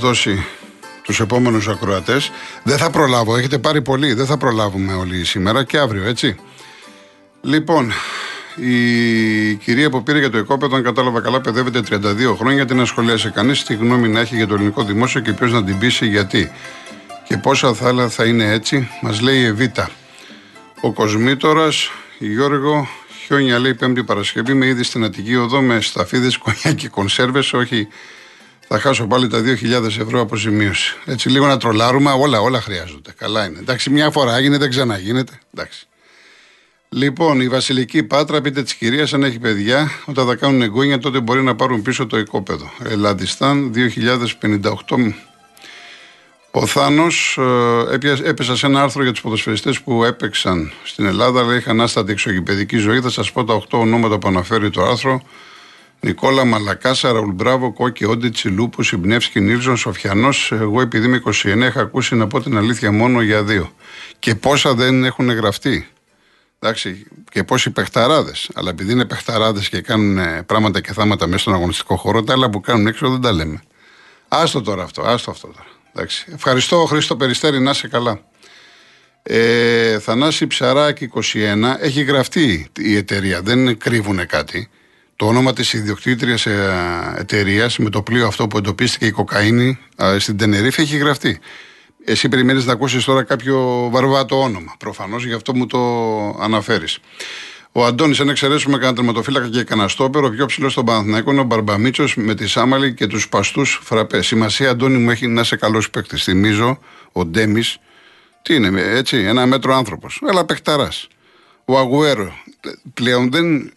μέχρι να μας δώσει τους επόμενους ακροατές. Δεν θα προλάβω, έχετε πάρει πολύ, δεν θα προλάβουμε όλοι σήμερα και αύριο, έτσι. Λοιπόν, η κυρία που πήρε για το οικόπεδο, αν κατάλαβα καλά, παιδεύεται 32 χρόνια. Την ασχολίασε κανείς. Τι γνώμη να έχει για το ελληνικό δημόσιο και ποιος να την πείσει γιατί. Και πόσα θα, θα είναι έτσι, μας λέει η Εβίτα. Ο Κοσμήτορας, Γιώργο, χιόνια λέει Πέμπτη Παρασκευή με ήδη στην Αττική Οδό με σταφίδες, κονιά και κονσέρβες. Όχι, θα χάσω πάλι τα 2.000 ευρώ αποζημίωση. Έτσι λίγο να τρολάρουμε, όλα, όλα χρειάζονται. Καλά είναι. Εντάξει, μια φορά έγινε, δεν ξαναγίνεται. Εντάξει. Λοιπόν, η Βασιλική Πάτρα, πείτε της κυρίας, αν έχει παιδιά, όταν θα κάνουν εγγόνια, τότε μπορεί να πάρουν πίσω το οικόπεδο. Ελλαντιστάν 2058. Ο Θάνος ε, έπεσα σε ένα άρθρο για τους ποδοσφαιριστές που έπαιξαν στην Ελλάδα, αλλά είχαν άστατη εξωγηπαιδική ζωή. Θα σας πω τα 8 ονόματα που αναφέρει το άρθρο. Νικόλα Μαλακάσα, Ραουλ Μπράβο, Κόκκι, Όντι, Τσιλούπου, Συμπνεύσκι, Νίλζον, Σοφιανός. Εγώ επειδή είμαι 29, είχα ακούσει να πω την αλήθεια μόνο για δύο. Και πόσα δεν έχουν γραφτεί. Εντάξει, και πόσοι παιχταράδες. Αλλά επειδή είναι παιχταράδες και κάνουν ε, πράγματα και θάματα μέσα στον αγωνιστικό χώρο, τα άλλα που κάνουν έξω δεν τα λέμε. Άστο τώρα αυτό, άστο αυτό τώρα. Εντάξει. Ευχαριστώ, Χρήστο Περιστέρη, να είσαι καλά. Ε, Θανάση Ψαράκη 21, έχει γραφτεί η εταιρεία, δεν κρύβουν κάτι. Το όνομα της ιδιοκτήτριας ε, εταιρείας με το πλοίο αυτό που εντοπίστηκε η κοκαίνη ε, στην Τενερίφη έχει γραφτεί. Εσύ περιμένεις να ακούσεις τώρα κάποιο βαρβάτο όνομα. Προφανώς γι' αυτό μου το αναφέρεις. Ο Αντώνης, αν εξαιρέσουμε κανένα τερματοφύλακα και κανένα στόπερ, ο πιο ψηλός στον Παναθηναϊκό είναι ο Μπαρμπαμίτσο με τη Σάμαλη και τους παστούς φραπές. Σημασία, Αντώνη μου, έχει να είσαι καλός παίκτης. Θυμίζω, ο Ντέμις, τι είναι, έτσι, ένα μέτρο άνθρωπος. Έλα, παιχταράς. Ο Αγουέρο πλέον δεν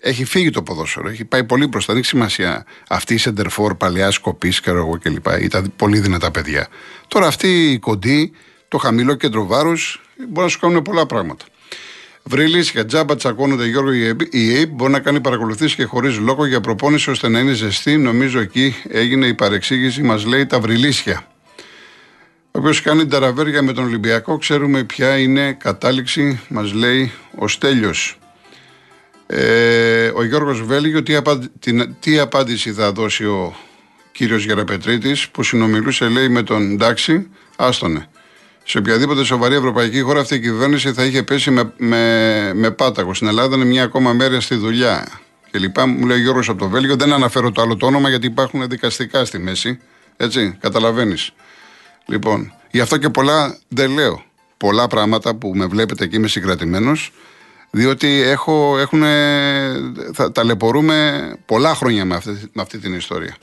έχει φύγει το ποδόσφαιρο, έχει πάει πολύ μπροστά. Δεν έχει σημασία αυτή η σεντερφόρ παλαιά κοπή και εγώ κλπ. Ήταν πολύ δυνατά παιδιά. Τώρα αυτή η κοντή, το χαμηλό κέντρο βάρους, μπορεί να σου κάνουν πολλά πράγματα. Βρυλίσια, τζάμπα, τσακώνονται Γιώργο η ΑΕΠ μπορεί να κάνει παρακολουθήσεις και χωρίς λόγο για προπόνηση ώστε να είναι ζεστή. Νομίζω εκεί έγινε η παρεξήγηση, μας λέει τα βρυλίσια. Ο οποίος κάνει ταραβέρια με τον Ολυμπιακό, ξέρουμε ποια είναι κατάληξη, μας λέει ο Στέλιος. Ε, ο Γιώργος Βέλγιο τι, τι απάντηση θα δώσει ο κύριος Γεραπετρίτης που συνομιλούσε λέει με τον εντάξει, άστονε. Σε οποιαδήποτε σοβαρή ευρωπαϊκή χώρα αυτή η κυβέρνηση θα είχε πέσει με, με, με πάταγο. Στην Ελλάδα είναι μια ακόμα μέρα στη δουλειά. Και λοιπά. Μου λέει ο Γιώργος από το Βέλγιο. Δεν αναφέρω το άλλο το όνομα γιατί υπάρχουν δικαστικά στη μέση. Έτσι, καταλαβαίνεις. Λοιπόν, γι' αυτό και πολλά δεν λέω. Πολλά πράγματα που με βλέπετε εκεί είμαι συγκρατημένος διότι έχω, έχουν, θα, ταλαιπωρούμε πολλά χρόνια με αυτή, με αυτή την ιστορία.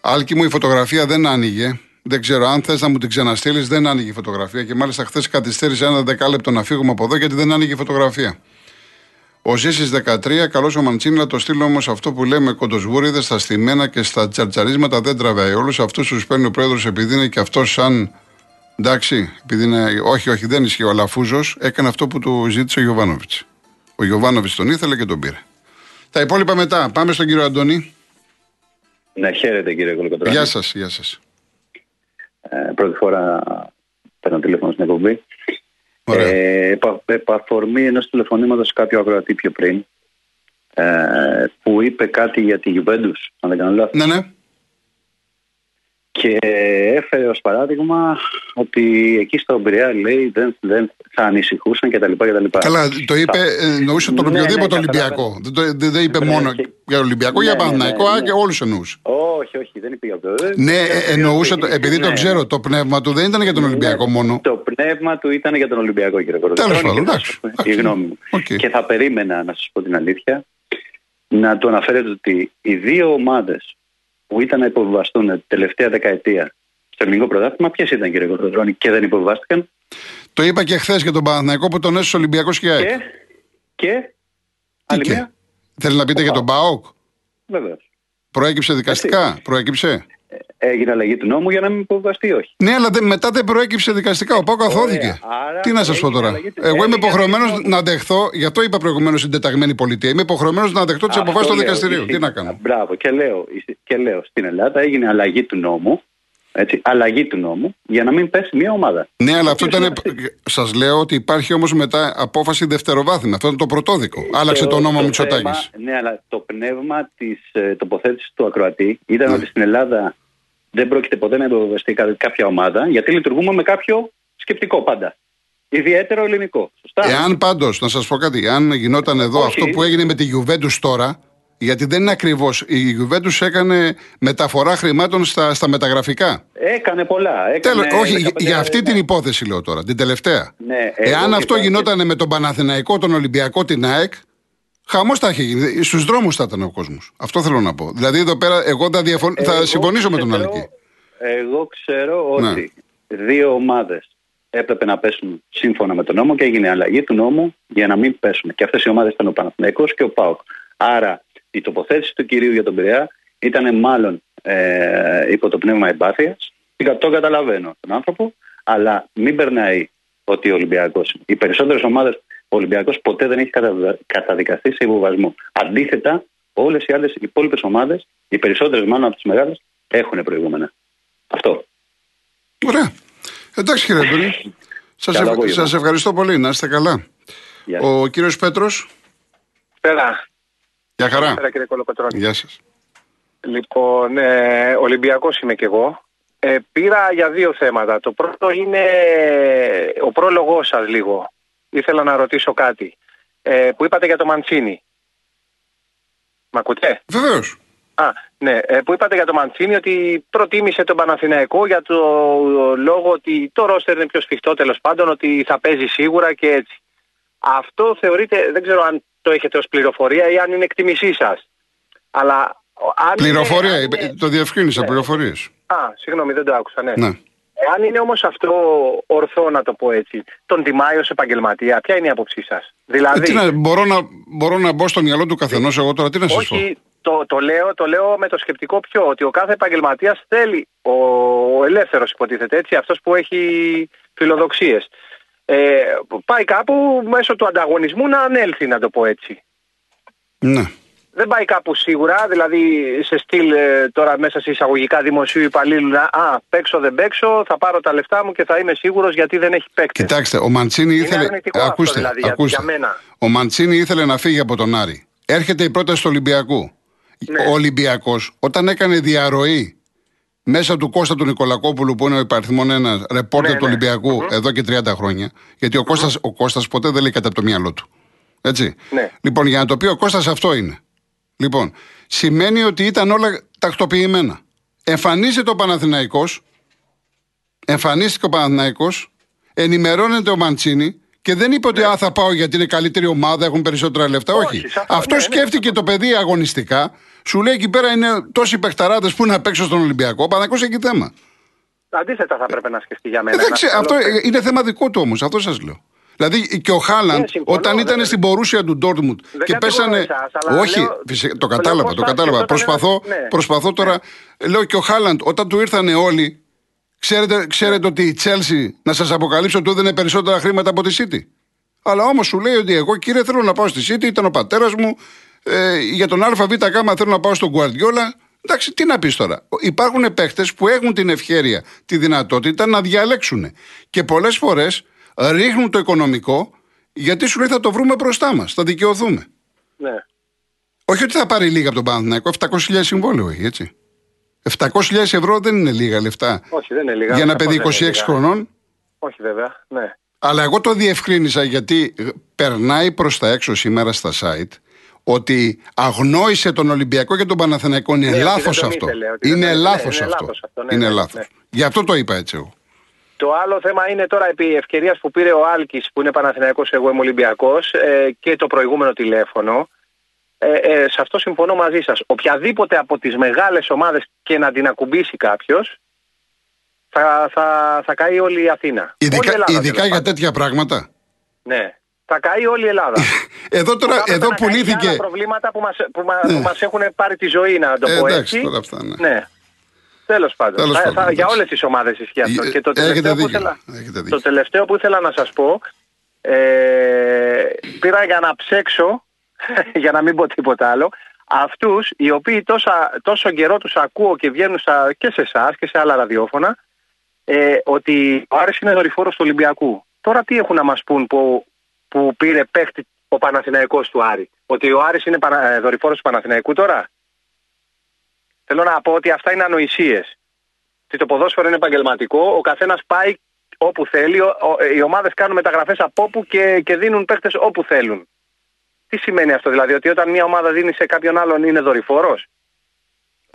Άλκη μου η φωτογραφία δεν άνοιγε. Δεν ξέρω αν θες να μου την ξαναστείλεις, δεν άνοιγε η φωτογραφία. Και μάλιστα χθες καθυστέρησε ένα δεκάλεπτο να φύγουμε από εδώ γιατί δεν άνοιγε η φωτογραφία. Ο Ζήσης 13, καλός ο Μαντσίνη, το στείλω όμως αυτό που λέμε κοντοσβούριδε στα στημένα και στα τσαρτσαρίσματα δεν τραβάει. Όλους αυτούς τους παίρνει ο πρόεδρος επειδή είναι και αυτός σαν Εντάξει, επειδή είναι, όχι, όχι, δεν ισχύει. Ο Αλαφούζος έκανε αυτό που του ζήτησε ο Γιωβάνοβιτς. Ο Γιωβάνοβιτς τον ήθελε και τον πήρε. Τα υπόλοιπα μετά. Πάμε στον κύριο Αντώνη. Ναι, χαίρετε κύριε Κολοκοτρόνη. Γεια σας, γεια σας. Ε, πρώτη φορά παίρνω τηλέφωνο στην εκπομπή. Ε, επ' αφορμή ενός τηλεφωνήματος κάποιο ακροατή πιο πριν, ε, που είπε κάτι για τη Γιουβέντους, αν δεν κάνω λάθος. Ναι, ναι. Και έφερε ως παράδειγμα ότι εκεί στο Μπριά λέει δεν, δεν θα ανησυχούσαν κτλ. Καλά, το είπε, εννοούσε τον ναι, οποιοδήποτε ναι, Ολυμπιακό. Δεν, το, δεν, δεν είπε μόνο και... για Ολυμπιακό, ναι, για Παναθηναϊκό, ναι, ναι, και όλους εννοούσε. Όχι, όχι, δεν είπε για αυτό. Ναι, εννοούσε, το, επειδή το ξέρω, το πνεύμα του δεν ήταν για τον Ολυμπιακό μόνο. Το πνεύμα του ήταν για τον Ολυμπιακό, κύριε Κορδόνη. Τέλος πάντων, εντάξει. Η γνώμη μου. Και θα περίμενα, να σας πω την αλήθεια, να το αναφέρετε ότι οι δύο ομάδες που ήταν να υποβιβαστούν την τελευταία δεκαετία στο ελληνικό πρωτάθλημα, ποιες ήταν κύριε Κορδονδρόνη και δεν υποβιβάστηκαν; Το είπα και χθες για τον Παναθηναϊκό που τον έσωσε Ολυμπιακός και Και. και άλλη και; Μία. Θέλεις να πείτε για τον Μπάοκ. Βεβαίως. Προέκυψε δικαστικά; Έτσι. Προέκυψε; Έγινε αλλαγή του νόμου για να μην υποβαστεί, όχι. Ναι, αλλά μετά δεν προέκυψε δικαστικά. Ο Πάοκ αθώθηκε. Τι να σας πω τώρα; Εγώ είμαι υποχρεωμένος να δεχθώ, γι' αυτό είπα προηγουμένως συντεταγμένη πολιτεία. Είμαι υποχρεωμένος να δεχτώ τις αποφάσεις του δικαστηρίου. Τι να κάνω; Μπράβο, και λέω, και λέω στην Ελλάδα έγινε αλλαγή του νόμου έτσι, αλλαγή του νόμου για να μην πέσει μια ομάδα. Ναι, αλλά αυτό ήταν. Σας λέω ότι υπάρχει όμως μετά απόφαση δευτεροβάθμια. Αυτό ήταν το πρωτόδικο. Άλλαξε το, νόμο Μητσοτάκης. Ναι, αλλά το πνεύμα της ε, τοποθέτησης του Ακροατή ήταν ναι. ότι στην Ελλάδα δεν πρόκειται ποτέ να υποβεβαιωθεί κάποια ομάδα, γιατί λειτουργούμε με κάποιο σκεπτικό πάντα. Ιδιαίτερο ελληνικό. Σωστά. Εάν πάντως, να σας πω κάτι, αν γινόταν εδώ αυτό που έγινε με τη Γιουβέντους τώρα, γιατί δεν είναι ακριβώς. Η Γιουβέντους έκανε μεταφορά χρημάτων στα, στα μεταγραφικά. Έκανε πολλά. Έκανε Τέλος, όχι, για αυτή την υπόθεση λέω τώρα, την τελευταία. Ναι, Εάν αυτό γινόταν με τον Παναθηναϊκό, τον Ολυμπιακό, την ΑΕΚ, Χαμός θα είχε γίνει. Στους δρόμους θα ήταν ο κόσμος. Αυτό θέλω να πω. Δηλαδή εδώ πέρα, εγώ θα, διαφων... θα συμφωνήσω με τον Αλκή. Εγώ ξέρω ότι ναι. δύο ομάδες έπρεπε να πέσουν σύμφωνα με τον νόμο και έγινε αλλαγή του νόμου για να μην πέσουν. Και αυτές οι ομάδες ήταν ο Παναθηναϊκός και ο ΠΑΟΚ. Άρα η τοποθέτηση του κυρίου για τον Πειραιά ήταν μάλλον ε, υπό το πνεύμα εμπάθειας. Το καταλαβαίνω τον άνθρωπο, αλλά μην περνάει ότι ο Ολυμπιακός, οι περισσότερες ομάδες, ο Ολυμπιακός ποτέ δεν έχει καταδικαστεί σε υποβασμό. Αντίθετα, όλες οι άλλες υπόλοιπες ομάδες, οι περισσότερες μάλλον από τις μεγάλες, έχουν προηγούμενα. Αυτό. Ωραία. Εντάξει κύριε Αντώνη. Σας, ευχαριστώ πολύ. Να είστε καλά. Ο κύριος Πέτρος. Πέρα. Γεια χαρά. Πέρα κύριε Κολοπετρώνη. Γεια σας. Λοιπόν, ε, Ολυμπιακός είμαι κι εγώ. Ε, πήρα για δύο θέματα. Το πρώτο είναι ο πρόλογός σας λίγο. Ήθελα να ρωτήσω κάτι. Ε, που είπατε για το Μαντσίνη. Μ' ακούτε; Βεβαίως. Α, ναι, ε, που είπατε για το Μαντσίνη ότι προτίμησε τον Παναθηναϊκό για το λόγο ότι το ρόστερ είναι πιο σφιχτό τέλος πάντων, ότι θα παίζει σίγουρα και έτσι. Αυτό θεωρείτε, δεν ξέρω αν το έχετε ως πληροφορία ή αν είναι εκτιμησή σας. Αλλά αν πληροφορία, είναι, το διευκρίνησα, ναι. πληροφορίες. Α, συγγνώμη, δεν το άκουσα, ναι. ναι. Αν είναι όμως αυτό ορθό να το πω έτσι, τον τιμάει ως επαγγελματία, ποια είναι η άποψή σας; Δηλαδή, ε, μπορώ, να, μπορώ να μπω στο μυαλό του καθενός εγώ τώρα, τι να σας πω; Το, το, λέω, το λέω με το σκεπτικό πιο ότι ο κάθε επαγγελματίας θέλει, ο, ο ελεύθερος υποτίθεται έτσι, αυτός που έχει φιλοδοξίες. Ε, πάει κάπου μέσω του ανταγωνισμού να ανέλθει, να το πω έτσι. Ναι. Δεν πάει κάπου σίγουρα, δηλαδή σε στυλ ε, τώρα μέσα σε εισαγωγικά δημοσίου υπαλλήλου να α, παίξω δεν παίξω, θα πάρω τα λεφτά μου και θα είμαι σίγουρος γιατί δεν έχει παίξει. Κοιτάξτε, ο Μαντσίνη ήθελε. Ακούστε, δηλαδή, ακούστε. Για, μένα. Ο Μαντσίνη ήθελε να φύγει από τον Άρη. Έρχεται η πρόταση του Ολυμπιακού. Ναι. Ο Ολυμπιακός, όταν έκανε διαρροή μέσα του Κώστα του Νικολακόπουλου, που είναι ο υπαριθμόν ένας ρεπόρτερ ναι, του ναι. ολυμπιακου εδώ και 30 χρόνια, γιατί ο, Κώστας, ο Κώστας ποτέ δεν λέει κατά το μυαλό του. Έτσι. Ναι. Λοιπόν, για να το πει ο Κώστας αυτό είναι. Λοιπόν, σημαίνει ότι ήταν όλα τακτοποιημένα. Εμφανίζεται ο Παναθηναϊκός, εμφανίστηκε ο Παναθηναϊκός, ενημερώνεται ο Μαντσίνη, και δεν είπε ότι ναι. θα πάω γιατί είναι καλύτερη ομάδα, έχουν περισσότερα λεφτά. Όχι. Όχι. Αυτό ναι, ναι, σκέφτηκε ναι, το παιδί αγωνιστικά. Σου λέει εκεί πέρα είναι τόσοι παιχταράδες που να παίξω στον Ολυμπιακό. Ο έχει θέμα. Αντίθετα θα πρέπει να σκεφτεί για μένα. Εντάξει, αυτό είναι θέμα δικό του όμως, αυτό σας λέω. Δηλαδή και ο Χάλαντ, όταν ήταν στην πορούσια του Ντόρτμουντ και πέσανε. Εσάς, Όχι, λέω... το κατάλαβα, το κατάλαβα. Προσπαθώ, ναι. προσπαθώ τώρα. Λέω και ο Χάλαντ, όταν του ήρθανε όλοι, Ξέρετε, ξέρετε ότι η Τσέλσι, να σας αποκαλύψω, του έδινε περισσότερα χρήματα από τη City. Αλλά όμως σου λέει ότι εγώ κύριε θέλω να πάω στη City, ήταν ο πατέρας μου. Ε, για τον ΑΒ κάμα θέλω να πάω στον Guardiola. Εντάξει, τι να πεις τώρα. Υπάρχουν παίχτε που έχουν την ευχαίρεια, τη δυνατότητα να διαλέξουν. Και πολλές φορές ρίχνουν το οικονομικό γιατί σου λέει θα το βρούμε μπροστά μας, θα δικαιωθούμε. Ναι. Όχι ότι θα πάρει λίγα από τον Παναθηναϊκό, 700.000 συμβόλαιο έχει, έτσι. 700.000 ευρώ δεν είναι λίγα λεφτά. Όχι, δεν είναι λίγα. Για ένα παιδί 26 χρονών. Όχι, βέβαια. Ναι. Αλλά εγώ το διευκρίνησα γιατί περνάει προς τα έξω σήμερα στα site ότι αγνόησε τον Ολυμπιακό και τον Παναθηναϊκό. Είναι ναι, λάθος αυτό. είναι λάθος αυτό. Ναι, είναι λάθος. Ναι, Γι' αυτό το είπα έτσι εγώ. Το άλλο θέμα είναι τώρα επί ευκαιρίας που πήρε ο Άλκης που είναι Παναθηναϊκός, εγώ είμαι Ολυμπιακός ε, και το προηγούμενο τηλέφωνο. Ε, ε, σε αυτό συμφωνώ μαζί σας. Οποιαδήποτε από τις μεγάλες ομάδες και να την ακουμπήσει κάποιος θα, θα, θα καεί όλη η Αθήνα. Ειδικά, Ελλάδα, ειδικά για τέτοια πράγματα. Ναι. Θα καεί όλη η Ελλάδα. εδώ τώρα, εδώ πουλήθηκε... Άλλα προβλήματα που μας, που, ναι. που μας έχουν πάρει τη ζωή, να το ε, πω εντάξει, έτσι. Τώρα αυτά, ναι. ναι. Τέλος πάντων. Τέλος θα, πάντων θα, για όλες τις ομάδες ισχύει αυτό. Ε, και το τελευταίο, που ήθελα, το τελευταίο που ήθελα να σας πω, ε, πήρα για να ψέξω για να μην πω τίποτα άλλο, αυτούς οι οποίοι τόσα, τόσο καιρό τους ακούω και βγαίνουν στα, και σε εσάς και σε άλλα ραδιόφωνα ε, ότι ο Άρης είναι δορυφόρος του Ολυμπιακού. Τώρα τι έχουν να μας πούν που, που πήρε παίχτη ο Παναθηναϊκός του Άρη; Ότι ο Άρης είναι παρα, δορυφόρος του Παναθηναϊκού τώρα; Θέλω να πω ότι αυτά είναι ανοησίες. το ποδόσφαιρο είναι επαγγελματικό. Ο καθένας πάει όπου θέλει. Οι ομάδες κάνουν μεταγραφές από όπου και, και δίνουν παίχτε όπου θέλουν. Τι σημαίνει αυτό, δηλαδή, ότι όταν μια ομάδα δίνει σε κάποιον άλλον είναι δορυφόρος;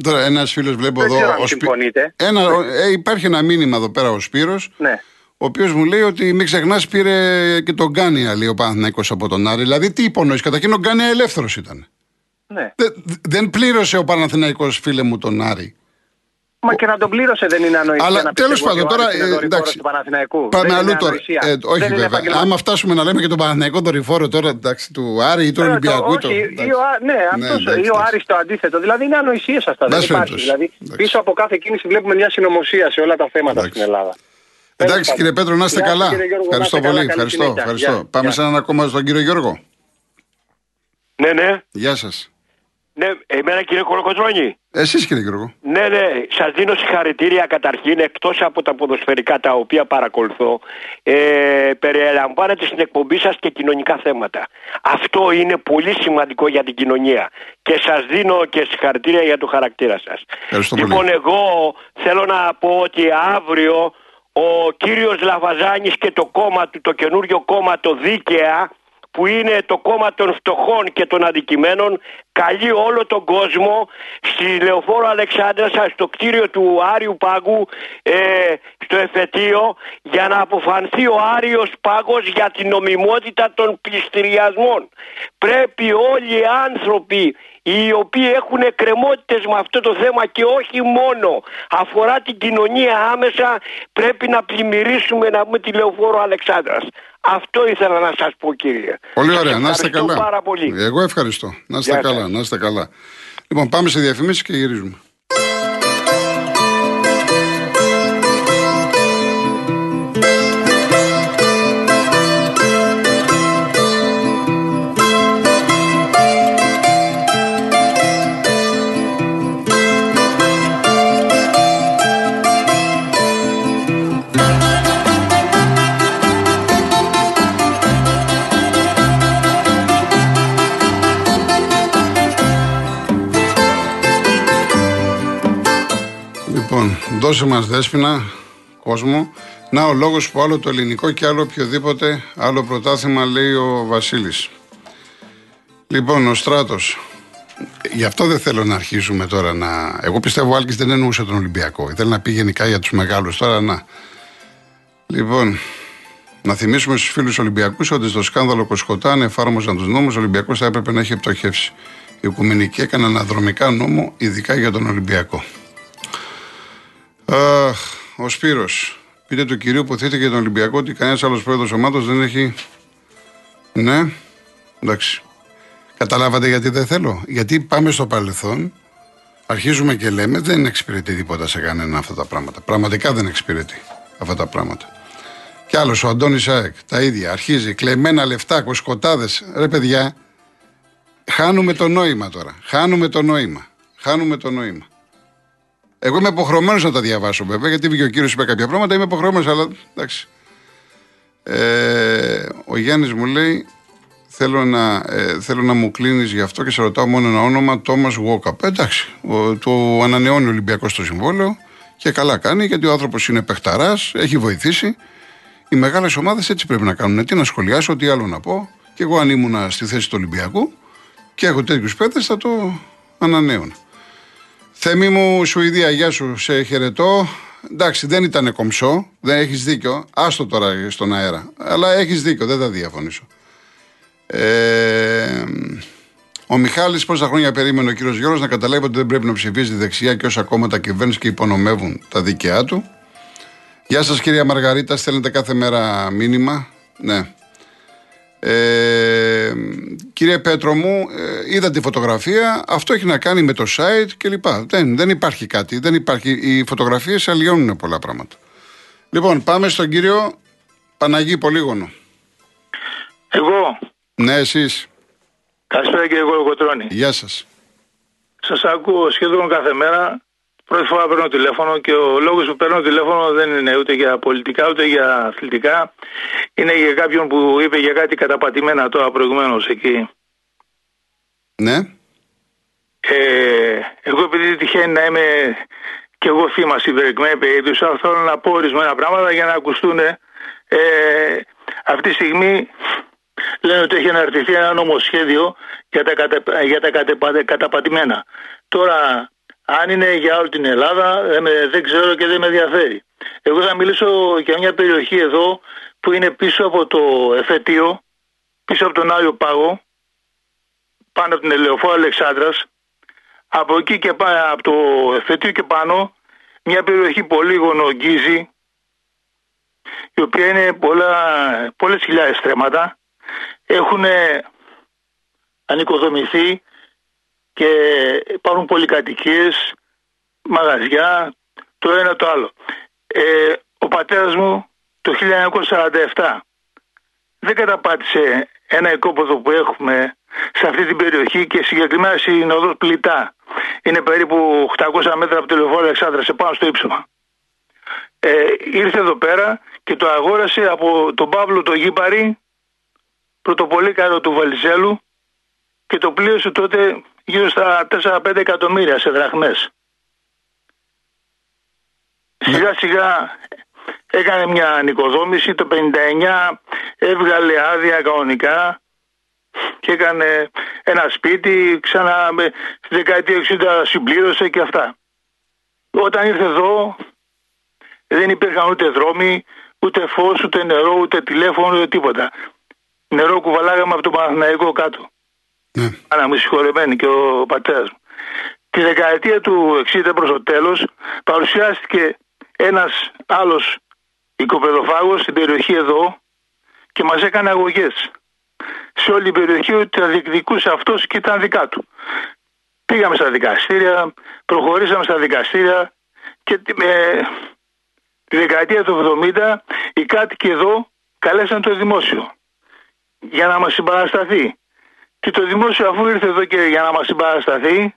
Τώρα, ένας φίλος βλέπω Δεν εδώ. ο συμφωνείτε. Ένα, ε, υπάρχει ένα μήνυμα εδώ πέρα ο Σπύρος, ναι. ο οποίος μου λέει ότι μην ξεχνάς πήρε και τον Γκάνια, λέει ο Παναθυναϊκό από τον Άρη. Δηλαδή, τι υπονοείς, καταρχήν ο Γκάνια ελεύθερος ήταν. Ναι. δεν πλήρωσε ο Παναθηναϊκός φίλε μου τον Άρη. Μα και να τον πλήρωσε δεν είναι ανοησία. Αλλά τέλος πάντων τώρα. Ε, εντάξει, του πάμε αλλού τώρα. Ε, όχι δεν βέβαια. Άμα φτάσουμε να λέμε και τον Παναθηναϊκό δορυφόρο τώρα εντάξει, του Άρη ή του Ολυμπιακού. Όχι, το... ή ο, ναι, ναι, αυτός, ή ο Άρης το αντίθετο. Δηλαδή είναι ανοησίες αυτά. Δεν υπάρχει. Δηλαδή, πίσω από κάθε κίνηση βλέπουμε μια συνωμοσία σε όλα τα θέματα στην Ελλάδα. Εντάξει κύριε Πέτρο, να είστε καλά. Ευχαριστώ πολύ. Ευχαριστώ. Πάμε σε έναν ακόμα στον κύριο Γιώργο. Ναι, ναι. Γεια σας. Ναι, εμένα κύριε Κολοκοτρώνη. Εσείς κύριε Γιώργο. Ναι, ναι, σας δίνω συγχαρητήρια καταρχήν εκτός από τα ποδοσφαιρικά τα οποία παρακολουθώ. Ε, περιελαμβάνετε στην εκπομπή σας και κοινωνικά θέματα. Αυτό είναι πολύ σημαντικό για την κοινωνία. Και σας δίνω και συγχαρητήρια για το χαρακτήρα σας. Λοιπόν, εγώ θέλω να πω ότι αύριο ο κύριος Λαβαζάνης και το κόμμα του, το καινούριο κόμμα το Δίκαια που είναι το κόμμα των φτωχών και των αντικειμένων καλεί όλο τον κόσμο στη Λεωφόρο Αλεξάνδρας στο κτίριο του Άριου Πάγου ε, στο εφετείο για να αποφανθεί ο Άριος Πάγος για την νομιμότητα των πληστηριασμών. Πρέπει όλοι οι άνθρωποι οι οποίοι έχουν εκκρεμότητες με αυτό το θέμα και όχι μόνο αφορά την κοινωνία άμεσα πρέπει να πλημμυρίσουμε να πούμε τη Λεωφόρο Αλεξάνδρας. Αυτό ήθελα να σας πω κύριε. Πολύ ωραία, να είστε καλά. Πάρα πολύ. Εγώ ευχαριστώ. Να είστε καλά, να είστε καλά. Λοιπόν, πάμε σε διαφημίσεις και γυρίζουμε. Δώσε μας δέσποινα, κόσμο. Να ο λόγος που άλλο το ελληνικό και άλλο οποιοδήποτε άλλο πρωτάθλημα λέει ο Βασίλης. Λοιπόν, ο Στράτος. Γι' αυτό δεν θέλω να αρχίσουμε τώρα να... Εγώ πιστεύω ο Άλκης δεν εννοούσε τον Ολυμπιακό. Θέλει να πει γενικά για τους μεγάλους. Τώρα να... Λοιπόν, να θυμίσουμε στους φίλους Ολυμπιακούς ότι στο σκάνδαλο Κοσκοτά, αν εφάρμοζαν τους νόμους, ο Ολυμπιακός θα έπρεπε να έχει πτωχεύσει. Η Οικουμενική έκανε αναδρομικά νόμο, ειδικά για τον Ολυμπιακό. Αχ, ο Σπύρος. Πείτε του κυρίου που θέτει για τον Ολυμπιακό ότι κανένας άλλος πρόεδρος ομάδα δεν έχει. Ναι, εντάξει. Καταλάβατε γιατί δεν θέλω. Γιατί πάμε στο παρελθόν, αρχίζουμε και λέμε δεν εξυπηρετεί τίποτα σε κανένα αυτά τα πράγματα. Πραγματικά δεν εξυπηρετεί αυτά τα πράγματα. Κι άλλος ο Αντώνης Σάεκ, τα ίδια. Αρχίζει κλεμμένα λεφτά, κοσκοτάδες. Ρε παιδιά, χάνουμε το νόημα τώρα. Χάνουμε το νόημα. Χάνουμε το νόημα. Εγώ είμαι υποχρεωμένος να τα διαβάσω βέβαια, γιατί βγήκε ο κύριος είπε κάποια πράγματα. Είμαι υποχρεωμένος, αλλά εντάξει. Ε, ο Γιάννης μου λέει: Θέλω να, ε, θέλω να μου κλείνεις γι' αυτό και σε ρωτάω μόνο ένα όνομα, Τόμας Γουόκαπ. Ε, εντάξει, ο, το ανανεώνει ο Ολυμπιακός στο συμβόλαιο και καλά κάνει γιατί ο άνθρωπος είναι παιχταράς, έχει βοηθήσει. Οι μεγάλες ομάδες έτσι πρέπει να κάνουν. Τι να σχολιάσω, τι άλλο να πω. Και εγώ αν ήμουν στη θέση του Ολυμπιακού και έχω τέτοιους παίδε θα το ανανέωνα. Θέμη μου, Σουηδία, γεια σου, σε χαιρετώ. Εντάξει, δεν ήταν κομψό, δεν έχεις δίκιο. Άστο τώρα στον αέρα. Αλλά έχεις δίκιο, δεν θα διαφωνήσω. Ε, ο Μιχάλης πόσα χρόνια περίμενε ο κύριος Γιώργος να καταλάβει ότι δεν πρέπει να ψηφίζει δεξιά και όσα κόμματα κυβέρνησης και υπονομεύουν τα δικαία του. Γεια σας, κυρία Μαργαρίτα. Στέλνετε κάθε μέρα μήνυμα. Ναι. Ε, κύριε Πέτρο μου, ε, είδα τη φωτογραφία. Αυτό έχει να κάνει με το site κλπ. Δεν, δεν υπάρχει κάτι. Δεν υπάρχει. Οι φωτογραφίες αλλοιώνουν πολλά πράγματα. Λοιπόν, πάμε στον κύριο Παναγί Πολύγωνο. Εγώ. Ναι, εσείς. Καλησπέρα κύριε Κολοκοτρώνη. Γεια σας. Σας ακούω σχεδόν κάθε μέρα Πρώτη φορά παίρνω τηλέφωνο και ο λόγος που παίρνω τηλέφωνο δεν είναι ούτε για πολιτικά ούτε για αθλητικά. Είναι για κάποιον που είπε για κάτι καταπατημένα τώρα προηγουμένως εκεί. Ναι. Ε, εγώ επειδή τυχαίνει να είμαι και εγώ θύμα στην περικμένη περίπτωση, αλλά θέλω να πω ορισμένα πράγματα για να ακουστούν. Ε, αυτή τη στιγμή λένε ότι έχει αναρτηθεί ένα νομοσχέδιο για τα, κατα, για τα καταπατημένα. Τώρα, αν είναι για όλη την Ελλάδα, δεν ξέρω και δεν με ενδιαφέρει. Εγώ θα μιλήσω για μια περιοχή εδώ που είναι πίσω από το εφετείο, πίσω από τον Άγιο Πάγο, πάνω από την Ελεοφόρα Αλεξάνδρας, από εκεί και πάνω, από το εφετείο και πάνω, μια περιοχή πολύγωνο γκίζη, η οποία είναι πολλά, πολλές χιλιάδες στρέμματα, έχουν ανοικοδομηθεί και υπάρχουν πολυκατοικίες, μαγαζιά, το ένα το άλλο. Ε, ο πατέρας μου το 1947 δεν καταπάτησε ένα οικόποδο που έχουμε σε αυτή την περιοχή και συγκεκριμένα στην οδός Πλητά. Είναι περίπου 800 μέτρα από το λεωφόρο Αλεξάνδρα, σε πάνω στο ύψωμα. Ε, ήρθε εδώ πέρα και το αγόρασε από τον Παύλο το Γήπαρη, πρωτοπολίκαρο του Βαλιζέλου και το πλήρωσε τότε γύρω στα 4-5 εκατομμύρια σε δραχμές. Σιγά σιγά έκανε μια νοικοδόμηση, το 59 έβγαλε άδεια κανονικά και έκανε ένα σπίτι, ξανά με στη δεκαετία 60 συμπλήρωσε και αυτά. Όταν ήρθε εδώ δεν υπήρχαν ούτε δρόμοι, ούτε φως, ούτε νερό, ούτε τηλέφωνο, ούτε τίποτα. Νερό κουβαλάγαμε από το Παναθηναϊκό κάτω. Ναι. Άρα μου συγχωρεμένη και ο πατέρας μου. Τη δεκαετία του 60 προς το τέλος παρουσιάστηκε ένας άλλος οικοπεδοφάγος στην περιοχή εδώ και μας έκανε αγωγές. Σε όλη την περιοχή ότι τα διεκδικούσε αυτός και ήταν δικά του. Πήγαμε στα δικαστήρια, προχωρήσαμε στα δικαστήρια και ε, τη δεκαετία του 70 οι κάτοικοι εδώ καλέσαν το δημόσιο για να μας συμπαρασταθεί. Και το δημόσιο αφού ήρθε εδώ και για να μας συμπαρασταθεί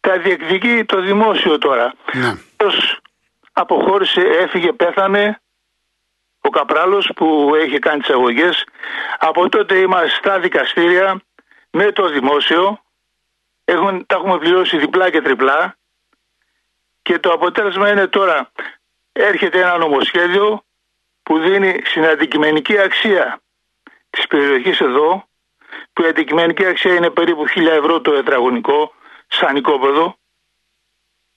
τα διεκδικεί το δημόσιο τώρα. Ναι αποχώρησε, έφυγε, πέθανε ο Καπράλος που έχει κάνει τις αγωγές. Από τότε είμαστε στα δικαστήρια με το δημόσιο. Έχουν, τα έχουμε πληρώσει διπλά και τριπλά. Και το αποτέλεσμα είναι τώρα έρχεται ένα νομοσχέδιο που δίνει στην αντικειμενική αξία της περιοχής εδώ που η αντικειμενική αξία είναι περίπου 1000 ευρώ το τετραγωνικό σαν οικόπεδο.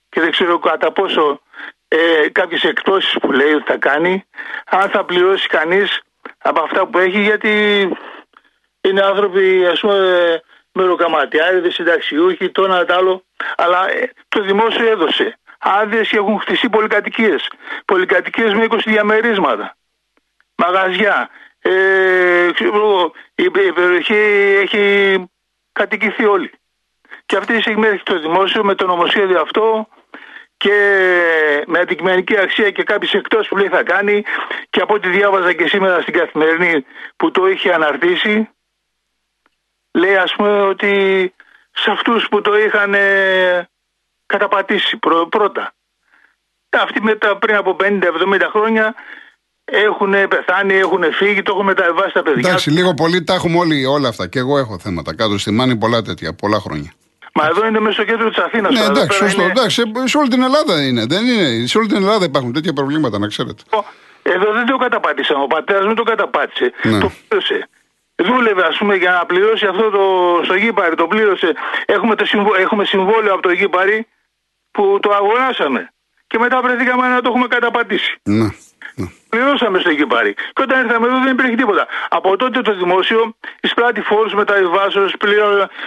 Και δεν ξέρω κατά πόσο ε, κάποιες εκτόσεις που λέει ότι θα κάνει αν θα πληρώσει κανείς από αυτά που έχει γιατί είναι άνθρωποι ας πούμε μεροκαματιάριδες, συνταξιούχοι, το ένα το άλλο. Αλλά ε, το δημόσιο έδωσε. Άδειες και έχουν χτιστεί πολυκατοικίες. Πολυκατοικίες με 20 διαμερίσματα. Μαγαζιά ε, η, η περιοχή έχει κατοικηθεί όλη. Και αυτή τη στιγμή έχει το δημόσιο με το νομοσχέδιο αυτό και με αντικειμενική αξία και κάποιες εκτός που λέει θα κάνει. Και από ό,τι διάβαζα και σήμερα στην καθημερινή που το είχε αναρτήσει λέει ας πούμε ότι σε αυτούς που το είχαν καταπατήσει πρώτα. Αυτοί μετά πριν από 50-70 χρόνια έχουν πεθάνει, έχουν φύγει, το έχουν μεταβάσει τα παιδιά. Εντάξει, λίγο πολύ τα έχουμε όλοι όλα αυτά. Και εγώ έχω θέματα κάτω στη Μάνη πολλά τέτοια, πολλά χρόνια. Μα εδώ είναι μέσα στο κέντρο της Αθήνας. Ναι, εντάξει, σωστό. Είναι... Εντάξει, σε όλη την Ελλάδα είναι. Δεν είναι. Σε όλη την Ελλάδα υπάρχουν τέτοια προβλήματα, να ξέρετε. Εδώ δεν το καταπάτησα. Ο πατέρας μου το καταπάτησε. Ναι. Το πλήρωσε. Δούλευε, ας πούμε, για να πληρώσει αυτό το στο γήπαρι. Το πλήρωσε. Έχουμε, το συμβόλαιο, έχουμε συμβόλαιο από το γήπαρι που το αγοράσαμε. Και μετά βρεθήκαμε να το έχουμε καταπατήσει. Ναι. Πληρώσαμε στο Κυπάρι. Και όταν ήρθαμε εδώ δεν υπήρχε τίποτα. Από τότε το δημόσιο εισπράττει φόρους μεταβιβάσεω,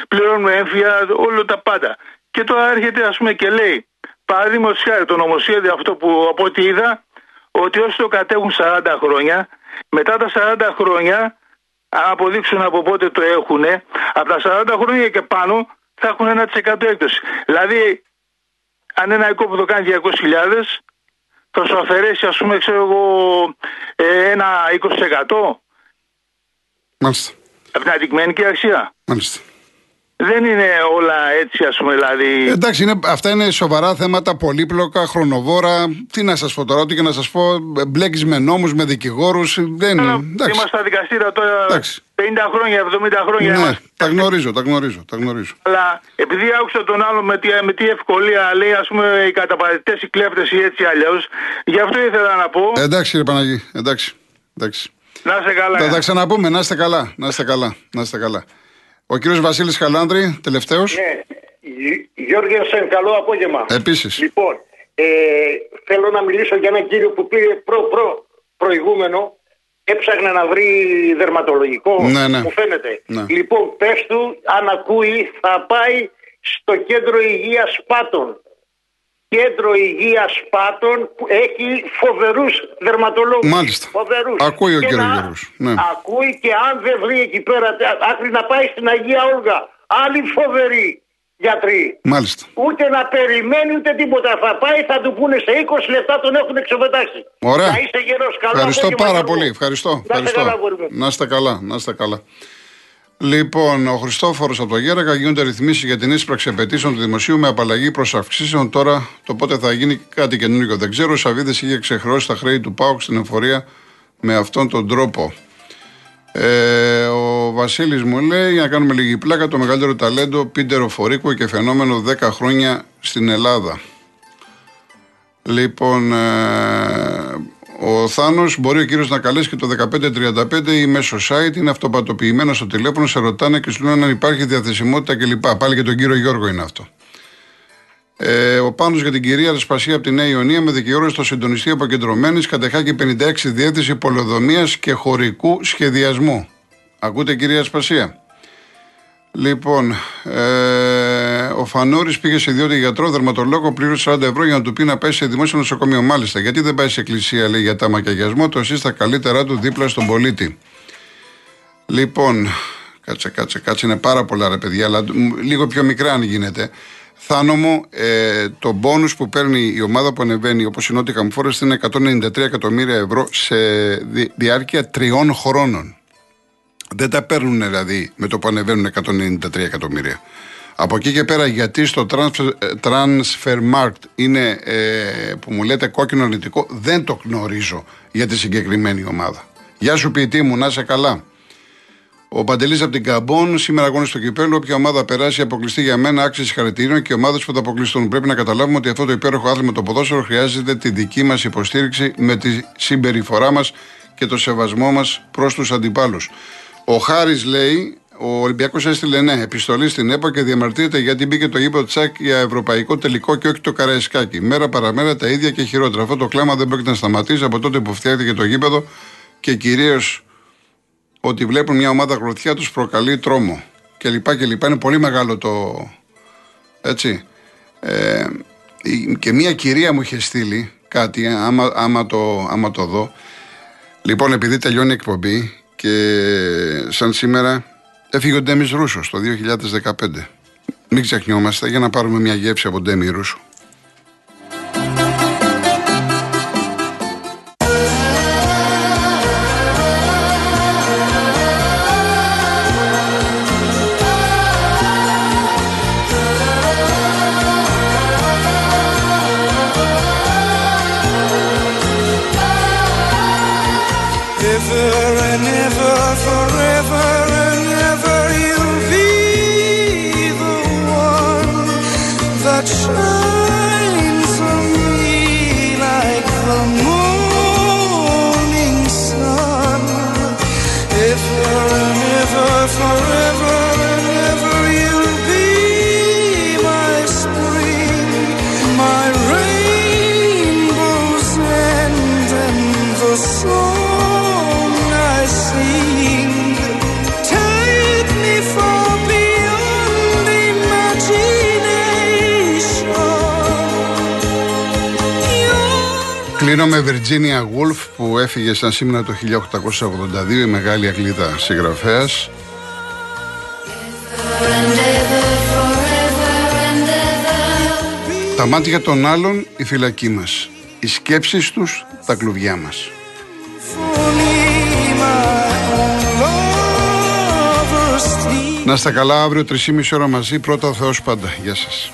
πληρώνουμε έμφυα, όλο τα πάντα. Και τώρα έρχεται ας πούμε και λέει, παραδείγματος χάρη το νομοσχέδιο αυτό που από ό,τι είδα, ότι όσοι το κατέχουν 40 χρόνια, μετά τα 40 χρόνια, αν αποδείξουν από πότε το έχουν, από τα 40 χρόνια και πάνω θα έχουν 1% έκπτωση. Δηλαδή, αν ένα οικόπεδο κάνει 200.000, θα σου αφαιρέσει ας πούμε ξέρω εγώ ε, ένα 20% Μάλιστα. από την αντικειμενική αξία. Μάλιστα. Δεν είναι όλα έτσι, ας πούμε, δηλαδή. Εντάξει, είναι, αυτά είναι σοβαρά θέματα, πολύπλοκα, χρονοβόρα. Τι να σας πω τώρα, ό,τι και να σας πω, μπλέκεις με νόμους, με δικηγόρους. Δεν είναι. Είμαστε στα δικαστήρια τώρα εντάξει. 50 χρόνια, 70 χρόνια. Ναι, τα γνωρίζω, τα γνωρίζω, τα γνωρίζω. Αλλά επειδή άκουσα τον άλλο με τι, με τι ευκολία λέει, ας πούμε, οι καταπατητές, οι κλέφτες ή έτσι αλλιώς, γι' αυτό ήθελα να πω. Εντάξει, ρε Παναγί, εντάξει. εντάξει. Να είστε καλά. Θα τα ξαναπούμε, να είστε καλά. Να είστε καλά. Να είστε καλά. Ο κύριος Βασίλης Χαλάνδρη, τελευταίος. Ναι, Γιώργη Σεν, καλό απόγευμα. Επίσης. Λοιπόν, ε, θέλω να μιλήσω για έναν κύριο που πήρε προ, προ, προηγούμενο, έψαχνε να βρει δερματολογικό, ναι, ναι. μου φαίνεται. Ναι. Λοιπόν, πες του, αν ακούει, θα πάει στο κέντρο υγείας Πάτων κέντρο υγείας Πάτων που έχει φοβερούς δερματολόγους. Μάλιστα. Φοβερούς. Ακούει ο κύριος Γιώργος. Ναι. Ακούει και αν δεν βρει εκεί πέρα, άκρη να πάει στην Αγία Όλγα. Άλλοι φοβεροί γιατροί. Μάλιστα. Ούτε να περιμένει ούτε τίποτα. Θα πάει, θα του πούνε σε 20 λεπτά τον έχουν εξοπετάξει. Ωραία. Να είστε γερός. Καλό Ευχαριστώ πάρα πολύ. Ευχαριστώ. Να είστε καλά, να είστε καλά. Να είστε καλά. Λοιπόν, ο Χριστόφορος από το Γέρακα γίνονται ρυθμίσεις για την ίσπραξη απαιτήσεων του δημοσίου με απαλλαγή προς αυξήσεων. Τώρα το πότε θα γίνει κάτι καινούργιο δεν ξέρω. Ο Σαββίδης είχε ξεχρώσει τα χρέη του ΠΑΟΚ στην εφορία με αυτόν τον τρόπο. Ε, ο Βασίλης μου λέει: Για να κάνουμε λίγη πλάκα, το μεγαλύτερο ταλέντο πίντερο φορίκο και φαινόμενο 10 χρόνια στην Ελλάδα. Λοιπόν, ε, ο Θάνος μπορεί ο κύριος να καλέσει και το 1535 ή μέσω site. Είναι αυτοπατοποιημένο στο τηλέφωνο, σε ρωτάνε και σου λένε αν υπάρχει διαθεσιμότητα κλπ. Πάλι και τον κύριο Γιώργο είναι αυτό. Ε, ο Πάνος για την κυρία Ρεσπασία από τη Νέα Ιωνία με δικαιώρηση στο συντονιστή αποκεντρωμένης κατεχάκι 56 διεύθυνση πολεοδομίας και χωρικού σχεδιασμού. Ακούτε κυρία Ρεσπασία. Λοιπόν, ε, ο Φανούρη πήγε σε ιδιότητα γιατρό, δερματολόγο, πλήρωσε 40 ευρώ για να του πει να πάει σε δημόσιο νοσοκομείο. Μάλιστα, γιατί δεν πάει σε εκκλησία, λέει, για τα μακιαγιασμό, το εσεί τα καλύτερά του δίπλα στον πολίτη. Λοιπόν, κάτσε, κάτσε, κάτσε, είναι πάρα πολλά ρε παιδιά, αλλά λίγο πιο μικρά αν γίνεται. Θάνο μου, ε, το μπόνους που παίρνει η ομάδα που ανεβαίνει, όπως η Νότια Καμφόρες, είναι 193 εκατομμύρια ευρώ σε διάρκεια τριών χρόνων. Δεν τα παίρνουν δηλαδή με το που ανεβαίνουν 193 εκατομμύρια. Από εκεί και πέρα, γιατί στο transfer, transfer market είναι ε, που μου λέτε κόκκινο αρνητικό, δεν το γνωρίζω για τη συγκεκριμένη ομάδα. Γεια σου, ποιητή μου, να είσαι καλά. Ο Παντελής από την Καμπόν, σήμερα αγώνες στο κυπέλο. Όποια ομάδα περάσει, αποκλειστεί για μένα, άξιση συγχαρητήριων και ομάδες που θα αποκλειστούν. Πρέπει να καταλάβουμε ότι αυτό το υπέροχο άθλημα το ποδόσφαιρο χρειάζεται τη δική μας υποστήριξη με τη συμπεριφορά μας και το σεβασμό μας προς τους αντιπάλους. Ο Χάρη λέει, ο Ολυμπιακός έστειλε ναι, επιστολή στην ΕΠΑ και διαμαρτύρεται γιατί μπήκε το γήπεδο Τσάκ για ευρωπαϊκό τελικό και όχι το Καραϊσκάκι. Μέρα παραμέρα τα ίδια και χειρότερα. Αυτό το κλάμα δεν πρόκειται να σταματήσει από τότε που φτιάχτηκε το γήπεδο και κυρίως ότι βλέπουν μια ομάδα γροθιά τους προκαλεί τρόμο. Και λοιπά και λοιπά. Είναι πολύ μεγάλο το. Έτσι. Ε, και μια κυρία μου είχε στείλει κάτι, άμα, άμα, το, άμα το δω. Λοιπόν, επειδή τελειώνει η εκπομπή και σαν σήμερα έφυγε ο Ντέμις Ρούσος το 2015. Μην ξεχνιόμαστε για να πάρουμε μια γεύση από Ντέμι Ρούσο. Κλείνω με Virginia Woolf που έφυγε σαν σήμερα το 1882 η μεγάλη αγγλίδα συγγραφέας Τα μάτια των άλλων η φυλακή μας Οι σκέψεις τους τα κλουβιά μας Να είστε καλά αύριο 3,5 ώρα μαζί. Πρώτα ο Θεός πάντα. Γεια σας.